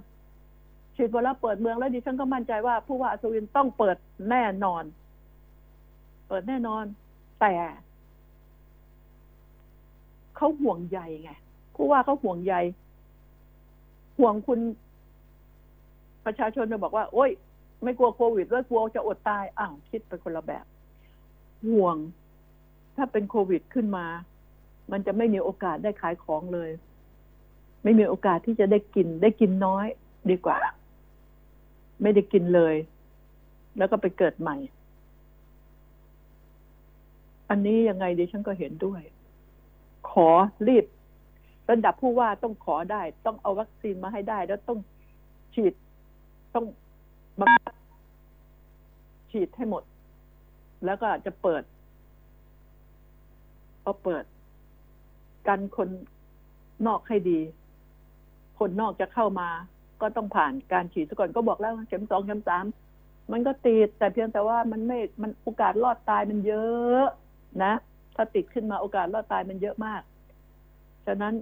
ฉีดพอแล้วเปิดเมืองแล้วดิฉันก็มั่นใจว่าผู้ว่าอัศวินต้องเปิดแน่นอน เปิดแน่นอน แต่เขาห่วงใยไงผู้ว่าเขาห่วงใยห่วงคุณ ประชาชนจะบอกว่า โอ้ย ไม่กลัวโควิดแล้วกลัวจะอดตายอ้าวคิดไปคนละแบบ ห่วง ถ้าเป็นโควิดขึ้นมา มันจะไม่มีโอกาสได้ขายของเลย ไม่มีโอกาสที่จะได้กินได้กินน้อยดีกว่า ไม่ได้กินเลย แล้วก็ไปเกิดใหม่ อันนี้ยังไงดิฉันก็เห็นด้วย ขอรีบระดับผู้ว่าต้องขอได้ ต้องเอาวัคซีนมาให้ได้ แล้วต้องฉีดต้องบังคับฉีดให้หมด แล้วก็จะเปิดเอาเปิด กันคนนอกให้ดี คนนอกจะเข้ามา ก็ต้องผ่านการฉีดซะก่อนก็บอกแล้วเข็มสองเข็มสามมันก็ติดแต่เพียงแต่ว่ามันไม่มันโอกาสรอดตายมันเยอะนะ ถ้าติดขึ้นมาโอกาสรอดตายมันเยอะมาก ฉะนั้น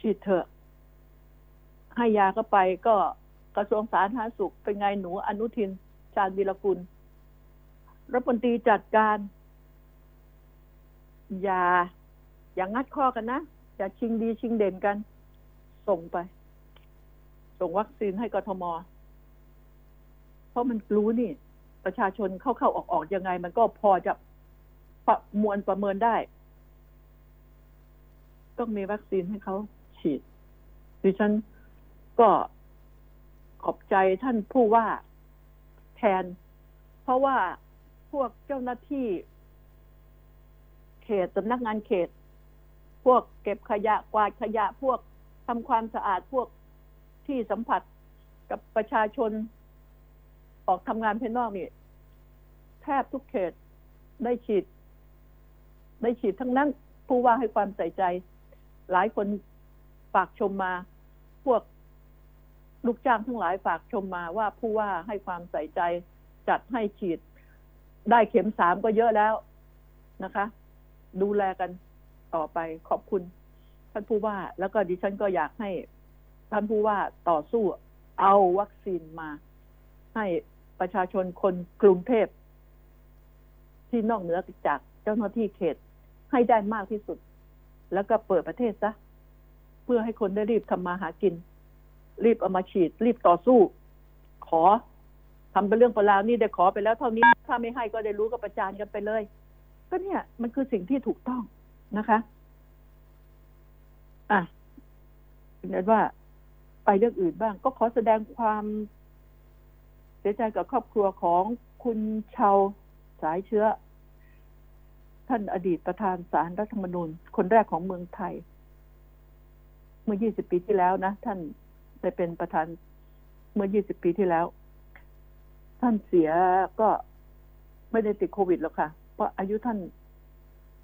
ฉีดเถอะ ให้ยาเข้าไปก็กระทรวงสาธารณสุขเป็นไงหนูอนุทิน ชาญวีรกุลรัฐมนตรีจัดการ อย่า อย่างงัดข้อกันนะ อย่าชิงดีชิงเด่นกัน ส่งไป ส่งวัคซีนให้กทม เพราะมันรู้นี่ ประชาชนเข้าเข้าออกออกยังไง มันก็พอจะประมวลประเมินได้ ต้องมีวัคซีนให้เขาฉีดดิฉันก็ขอบใจท่านผู้ว่าแทน เพราะว่าพวกเจ้าหน้าที่ เขตสำนักงานเขต พวกเก็บขยะกวาดขยะพวกทำความสะอาดพวก ที่สัมผัสกับประชาชน ออกทำงานภายนอกนี่แทบทุกเขตได้ฉีด ได้ฉีดทั้งนั้น ผู้ว่าให้ความใส่ใจ หลายคนฝากชมมา พวกลูกจ้างทั้งหลายฝากชมมาว่าผู้ว่าให้ความใส่ใจจัดให้ฉีด ได้เข็มสามก็เยอะแล้วนะคะ ดูแลกันต่อไปขอบคุณท่านผู้ว่า แล้วก็ดิฉันก็อยากให้ ท่านผู้ว่าต่อสู้เอาวัคซีนมา ให้ประชาชนคนกรุงเทพ ที่นอกเหนือจากเจ้าหน้าที่เขตให้ได้มากที่สุด แล้วก็เปิดประเทศซะ เพื่อให้คนได้รีบทำมาหากิน รีบเอามาฉีด รีบต่อสู้ ขอทำเป็นเรื่องเป็นราวนี่ได้ขอไปแล้วเท่านี้ ถ้าไม่ให้ก็ได้รู้ก็ประจานกันไปเลย ก็เนี่ย มันคือสิ่งที่ถูกต้องนะคะ อะเห็นว่า ไปเรื่องอื่นบ้าง ก็ขอแสดงความเสียใจกับครอบครัวของคุณชาวสายเชื้อ ท่านอดีตประธานสารรัฐธรรมนูญ คนแรกของเมืองไทย เมื่อ 20 ปีที่แล้วนะ ท่านได้เป็นประธานเมื่อ 20 ปีที่แล้ว ท่านเสียก็ไม่ได้ติดโควิดหรอกค่ะ เพราะอายุท่าน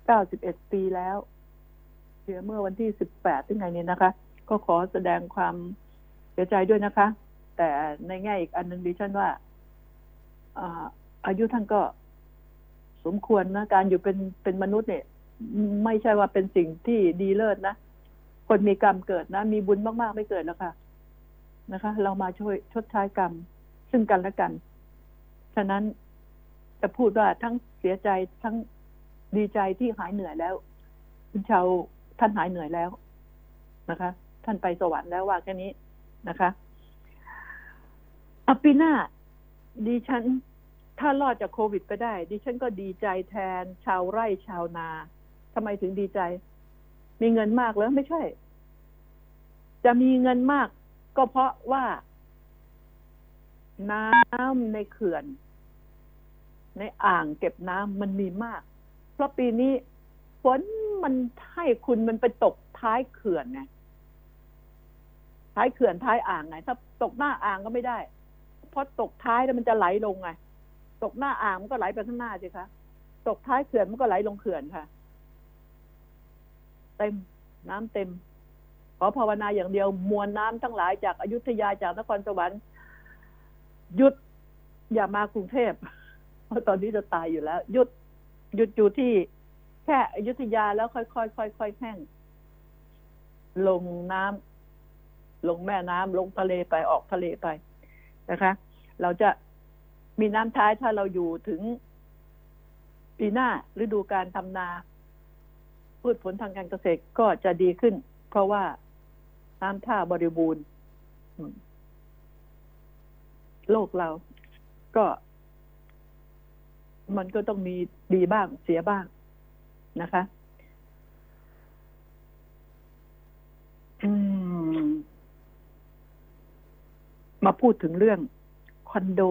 91 ปีแล้ว เสียเมื่อวันที่ 18ที่ไงเนี่ยนะคะ ก็ขอแสดงความ สียใจด้วยนะคะ แต่ในแง่อีกอันหนึ่งดิฉันว่าอาอายุท่านก็สมควรนะ การอยู่เป็นเป็นมนุษย์เนี่ย ไม่ใช่ว่าเป็นสิ่งที่ดีเลิศนะ คนมีกรรมเกิดนะ มีบุญมาก ๆ ไม่เกิดแล้วค่ะนะคะ เรามาช่วยชดใช้กรรม ซึ่งกันและกัน ฉะนั้นจะพูดว่าทั้งเสียใจทั้งดีใจที่หายเหนื่อยแล้ว คุณชาวท่านหายเหนื่อยแล้วนะคะ ท่านไปสวรรค์แล้วว่าแค่นี้ นะคะอปีหน้าดิฉัน ถ้ารอดจากโควิดไปได้ ดิฉันก็ดีใจแทน ชาวไร่ชาวนาทำไมถึงดีใจ มีเงินมากแล้วไม่ใช่ จะมีเงินมาก ก็เพราะว่า น้ำในเขื่อน ในอ่างเก็บน้ำมันมีมาก เพราะปีนี้ฝนมันให้คุณมันไปตกท้ายเขื่อนไง ท้ายเขื่อนท้ายอ่างไง ถ้าตกหน้าอ่างก็ไม่ได้ เพราะตกท้ายแล้วมันจะไหลลงไง ตกหน้าอ่างมันก็ไหลไปข้างหน้าสิคะ ตกท้ายเขื่อนมันก็ไหลลงเขื่อนค่ะ เต็มน้ำเต็ม ขอภาวนาอย่างเดียว มวลน้ำทั้งหลายจากอายุทยาจากนครสวรรค์หยุดอย่ามากรุงเทพเพราะตอนนี้จะตายอยู่แล้วหยุดหยุดอยู่ที่แค่อยุธยาแล้วค่อยๆค่อยๆแห้งลงน้ำ ลงแม่น้ำลงทะเลไปออกทะเลไปนะคะ เราจะมีน้ำท้ายถ้าเราอยู่ถึงปีหน้าฤดูการทำนาพืชผลทางการเกษตรก็จะดีขึ้น เพราะว่าน้ำท่าบริบูรณ์โลกเรา ก็ มันก็ต้องมีดีบ้างเสียบ้างนะคะ อืม มาพูดถึงเรื่องคอนโด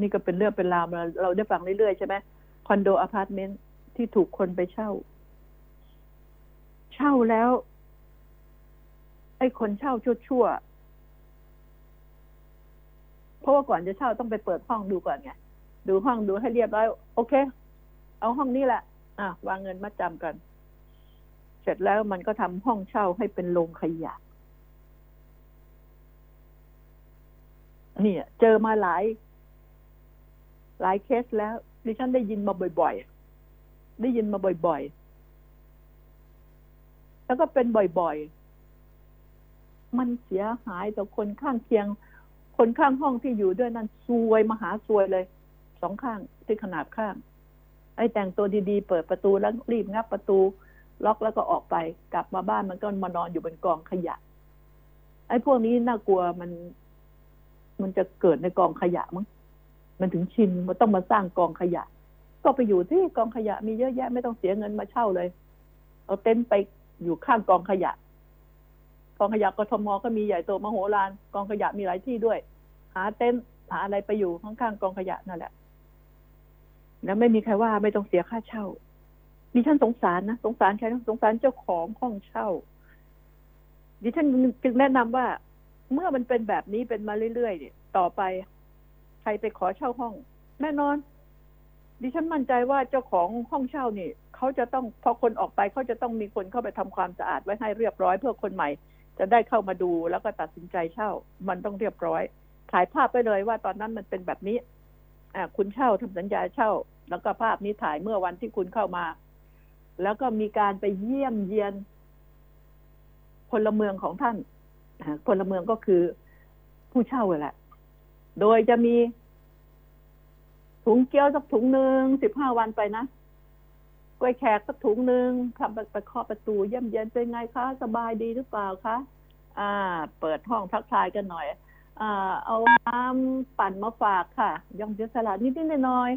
นี่ก็เป็นเรื่องเป็นราวเราเราได้ฟังเรื่อยๆใช่ไหมคอนโดอพาร์ตเมนต์ที่ถูกคนไปเช่า เช่าแล้ว ไอ้คนเช่าชั่วๆเพราะว่าก่อนจะเช่าต้องไปเปิดห้องดูก่อนไงดูห้องดูให้เรียบร้อยโอเค เอาห้องนี้แหละอะวางเงินมาจำกัน เสร็จแล้วมันก็ทำห้องเช่าให้เป็นโรงขยะ นี่ย เจอมาหลาย หลายเคสแล้วดิฉันได้ยินมาบ่อย ๆ ได้ยินมาบ่อย ๆ แล้วก็เป็นบ่อย ๆ มันเสียหายต่อคนข้างเคียง คนข้างห้องที่อยู่ด้วยนั้นซวยมหาซวยเลย สองข้างที่ขนาดข้าง ไอ้แต่งตัวดีๆ เปิดประตูแล้วรีบงับประตู ล็อกแล้วก็ออกไป กลับมาบ้านมันก็มานอนอยู่บนกองขยะ ไอ้พวกนี้น่ากลัวมัน มันจะเกิดในกองขยะมั้งมันถึงชินมันต้องมาสร้างกองขยะ ก็ไปอยู่ที่กองขยะมีเยอะแยะไม่ต้องเสียเงินมาเช่าเลย เอาเต็นท์ไปอยู่ข้างกองขยะ กองขยะกทมก็มีใหญ่โตมโหฬารกองขยะมีหลายที่ด้วย หาเต็นท์หาอะไรไปอยู่ข้างๆกองขยะนั่นแหละ แล้วไม่มีใครว่าไม่ต้องเสียค่าเช่าดิฉันสงสารนะสงสารใครสงสารเจ้าของห้องเช่าดิฉันจึงแนะนำว่า เมื่อมันเป็นแบบนี้เป็นมาเรื่อยๆเนี่ยต่อไป ใครไปขอเช่าห้อง แน่นอน ดิฉันมั่นใจว่าเจ้าของห้องเช่านี่เขาจะต้องพอคนออกไปเขาจะต้องมีคนเข้าไปทำความสะอาดไว้ให้เรียบร้อยเพื่อคนใหม่ จะได้เข้ามาดูแล้วก็ตัดสินใจเช่า มันต้องเรียบร้อยถ่ายภาพไปเลยว่าตอนนั้นมันเป็นแบบนี้ อ่า คุณเช่าทำสัญญาเช่า แล้วก็ภาพนี้ถ่ายเมื่อวันที่คุณเข้ามา แล้วก็มีการไปเยี่ยมเยียนพลเมืองของท่าน พลเมืองก็คือผู้เช่าแหละโดยจะมีถุงเกี๊ยวสักถุงหนึ่งสิบห้าวันไปนะกล้วยแขกสักถุงหนึ่งทำไปเคาะประตูเยี่ยมเยียนเป็นไงคะ สบายดีหรือเปล่าคะอ่า เปิดห้องทักทายกันหน่อยอ่าเอาน้ำปั่นมาฝากค่ะยองเสียสละนิดๆหน่อย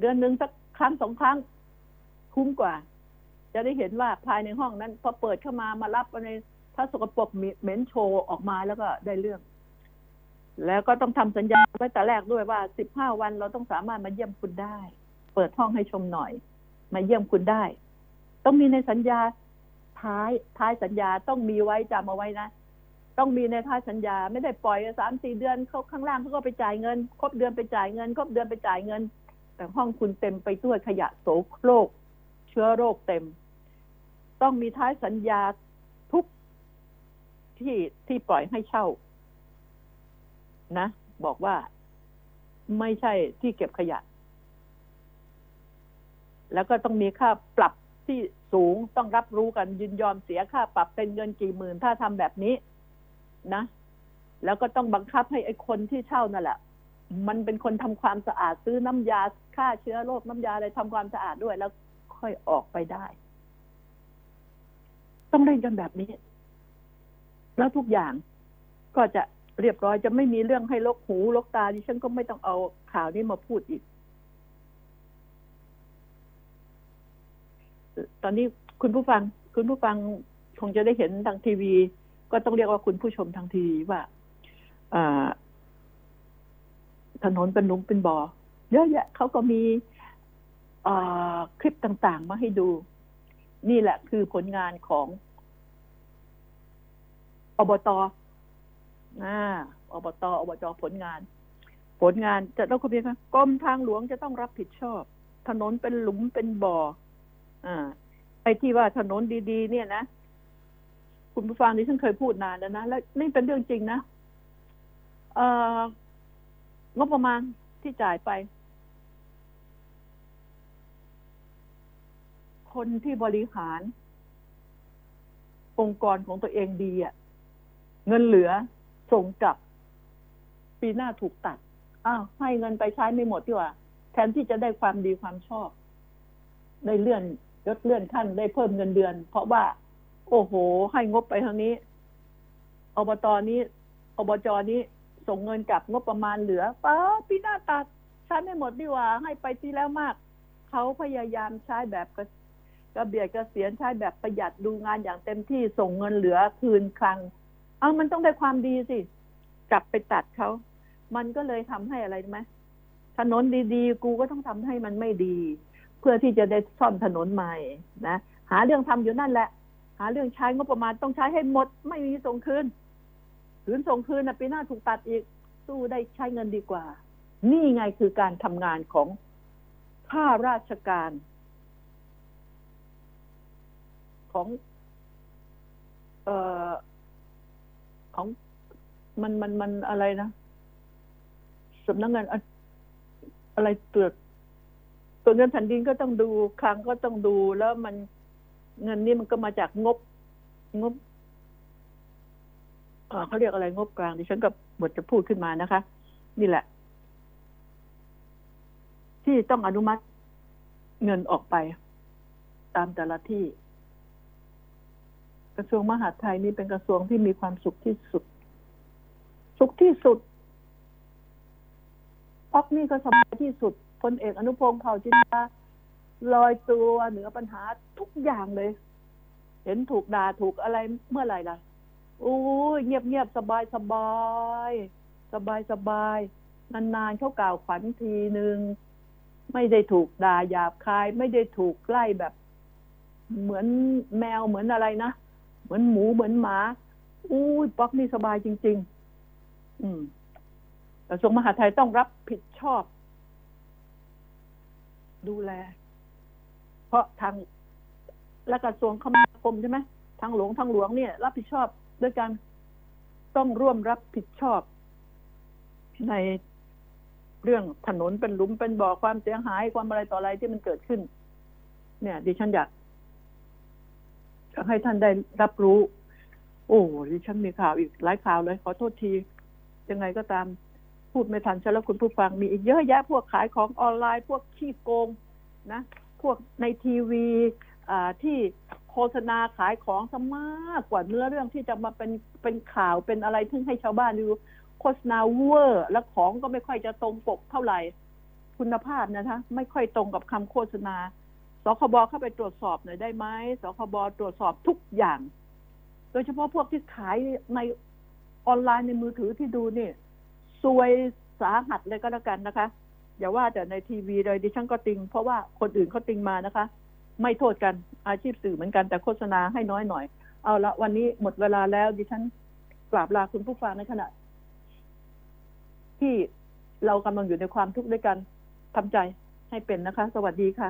เดือนหนึ่งสักครั้งสองครั้ง คุ้มกว่า จะได้เห็นว่าภายในห้องนั้น พอเปิดเข้ามามารับใน ถ้าสกปรกเหม็นโชว์ออกมาแล้วก็ได้เรื่อง แล้วก็ต้องทำสัญญาไว้แต่แรกด้วยว่าสิบห้าวันเราต้องสามารถมาเยี่ยมคุณได้ เปิดห้องให้ชมหน่อย มาเยี่ยมคุณได้ ต้องมีในสัญญาท้ายท้ายสัญญาต้องมีไว้จำเอาไว้นะต้องมีในท้ายสัญญาไม่ได้ปล่อยสามสี่เดือนเขาข้างล่างเขาก็ไปจ่ายเงิน ครบเดือนไปจ่ายเงิน ครบเดือนไปจ่ายเงิน แต่ห้องคุณเต็มไปด้วยขยะโสโครก เชื้อโรคเต็ม ต้องมีท้ายสัญญา ที่ที่ปล่อยให้เช่า นะ บอกว่าไม่ใช่ที่เก็บขยะ แล้วก็ต้องมีค่าปรับที่สูงต้องรับรู้กันยินยอมเสียค่าปรับเป็นเงินกี่หมื่นถ้าทำแบบนี้ นะ แล้วก็ต้องบังคับให้ไอ้คนที่เช่านั่นแหละมันเป็นคนทำความสะอาดซื้อน้ำยาฆ่าเชื้อโรคน้ำยาอะไรทำความสะอาดด้วยแล้วค่อยออกไปได้ ต้องเล่นกันแบบนี้ แล้วทุกอย่างก็จะเรียบร้อยจะไม่มีเรื่องให้ลกหูลกตาดิฉันก็ไม่ต้องเอาข่าวนี้มาพูดอีก ตอนนี้คุณผู้ฟัง คุณผู้ฟังคงจะได้เห็นทางทีวี ก็ต้องเรียกว่าคุณผู้ชมทางทีวีว่าถนนเป็นหลุมเป็นบ่อเยอะแยะเขาก็มีคลิปต่างๆ มาให้ดู นี่แหละคือผลงานของ อบตอ่าอบตอบจผลงาน ผลงานจะต้องคุณพี่คะกรมทางหลวงจะต้องรับผิดชอบ ถนนเป็นหลุมเป็นบ่ออ่าไอ้ที่ว่าถนนดีๆ เนี่ยนะคุณผู้ฟังนี่ฉันเคยพูดนานแล้วนะและนี่เป็นเรื่องจริงนะเอ่องบประมาณที่จ่ายไป คนที่บริหาร องค์กรของตัวเองดีอะ่ะ เงินเหลือส่งกลับ ปีหน้าถูกตัด อ้าวให้เงินไปใช้ไม่หมดดีกว่า แทนที่จะได้ความดีความชอบ ได้เลื่อนยศเลื่อนขั้นได้เพิ่มเงินเดือน เพราะว่า โอ้โห ให้งบไปทางนี้อบตนี้อบจนี้ส่งเงินกลับงบประมาณเหลือป้าปีหน้าตัดใช้ไม่หมดดีกว่า ให้ไปที่แล้วมาก เขาพยายามใช้แบบกระกระเบียดกระเสียนใช้แบบประหยัดดูงานอย่างเต็มที่ส่งเงินเหลือคืนคลัง เอามันต้องได้ความดีสิ กลับไปตัดเขา มันก็เลยทำให้อะไรไหมถนนดีๆ กูก็ต้องทำให้มันไม่ดี เพื่อที่จะได้ซ่อมถนนใหม่นะหาเรื่องทำอยู่นั่นแหละ หาเรื่องใช้งบประมาณต้องใช้ให้หมด ไม่มีส่งคืนคืนส่งคืนนะปีหน้าถูกตัดอีกสู้ได้ใช้เงินดีกว่า นี่ไงคือการทำงานของข้าราชการ ของ เอ่อ ของมันมันมันอะไรนะสำนักงานอะไรตรวจตรวจเงินแผ่นดินก็ต้องดูคลังก็ต้องดูแล้วมันเงินนี่มันก็มาจากงบ งบเขาเรียกอะไรงบกลางดิฉันก็บทจะพูดขึ้นมานะคะ นี่แหละ ที่ต้องอนุมัติเงินออกไป ตามแต่ละที่ กระทรวงมหาดไทยนี่เป็นกระทรวงที่มีความสุขที่สุด สุขที่สุดป๊อกนี่ก็สบายที่สุดพลเอกอนุพงศ์เผ่าจินดาลอยตัวเหนือปัญหาทุกอย่างเลย เห็นถูกด่าถูกอะไรเมื่อไหร่ล่ะโอ้ยเงียบเงียบสบายสบายสบายสบายนานๆเขากล่าวขวัญทีหนึ่งไม่ได้ถูกด่าหยาบคาย ไม่ได้ถูกไล่แบบ เหมือนแมวเหมือนอะไรนะ เหมือนหมูเหมือนหมาอู้ยป๊อกนี่สบายจริง ๆ อืมกระทรวงมหาดไทยต้องรับผิดชอบ ดูแล เพราะทางและกระทรวงคมนาคมใช่ไหมทางหลวงทางหลวงเนี่ย รับผิดชอบด้วยกันต้องร่วมรับผิดชอบ ในเรื่องถนนเป็นหลุมเป็นบ่อความเสียหายความอะไรต่ออะไรที่มันเกิดขึ้น เนี่ย ดิฉันอยาก ให้ท่านได้รับรู้ โอ้ดิฉันมีข่าวอีกหลายข่าวเลย ขอโทษที ยังไงก็ตามพูดไม่ทันใช่แล้วคุณผู้ฟังมีอีกเยอะแยะพวกขายของออนไลน์ พวกขี้โกงนะ พวกในทีวีที่โฆษณาขายของซะมากกว่าเนื้อเรื่องที่จะมาเป็นเป็นข่าวเป็นอะไรที่ให้ชาวบ้านดูโฆษณาเวอร์ แล้วของก็ไม่ค่อยจะตรงปกเท่าไหร่ คุณภาพนะคะ ไม่ค่อยตรงกับคำโฆษณา คบเข้าไปตรวจสอบหน่อยได้ไหมสคบตรวจสอบทุกอย่าง โดยเฉพาะพวกที่ขายในออนไลน์ในมือถือที่ดูนี่ซวยสาหัสเลยก็แล้วกันนะคะ อย่าว่าแต่ในทีวีเลยดิฉันก็ติง เพราะว่าคนอื่นเขาติงมานะคะ ไม่โทษกันอาชีพสื่อเหมือนกันแต่โฆษณาให้น้อยหน่อย เอาละวันนี้หมดเวลาแล้ว ดิฉันกราบลาคุณผู้ฟังในขณะที่เรากำลังอยู่ในความทุกข์ด้วยกันทำใจให้เป็นนะคะ สวัสดีค่ะ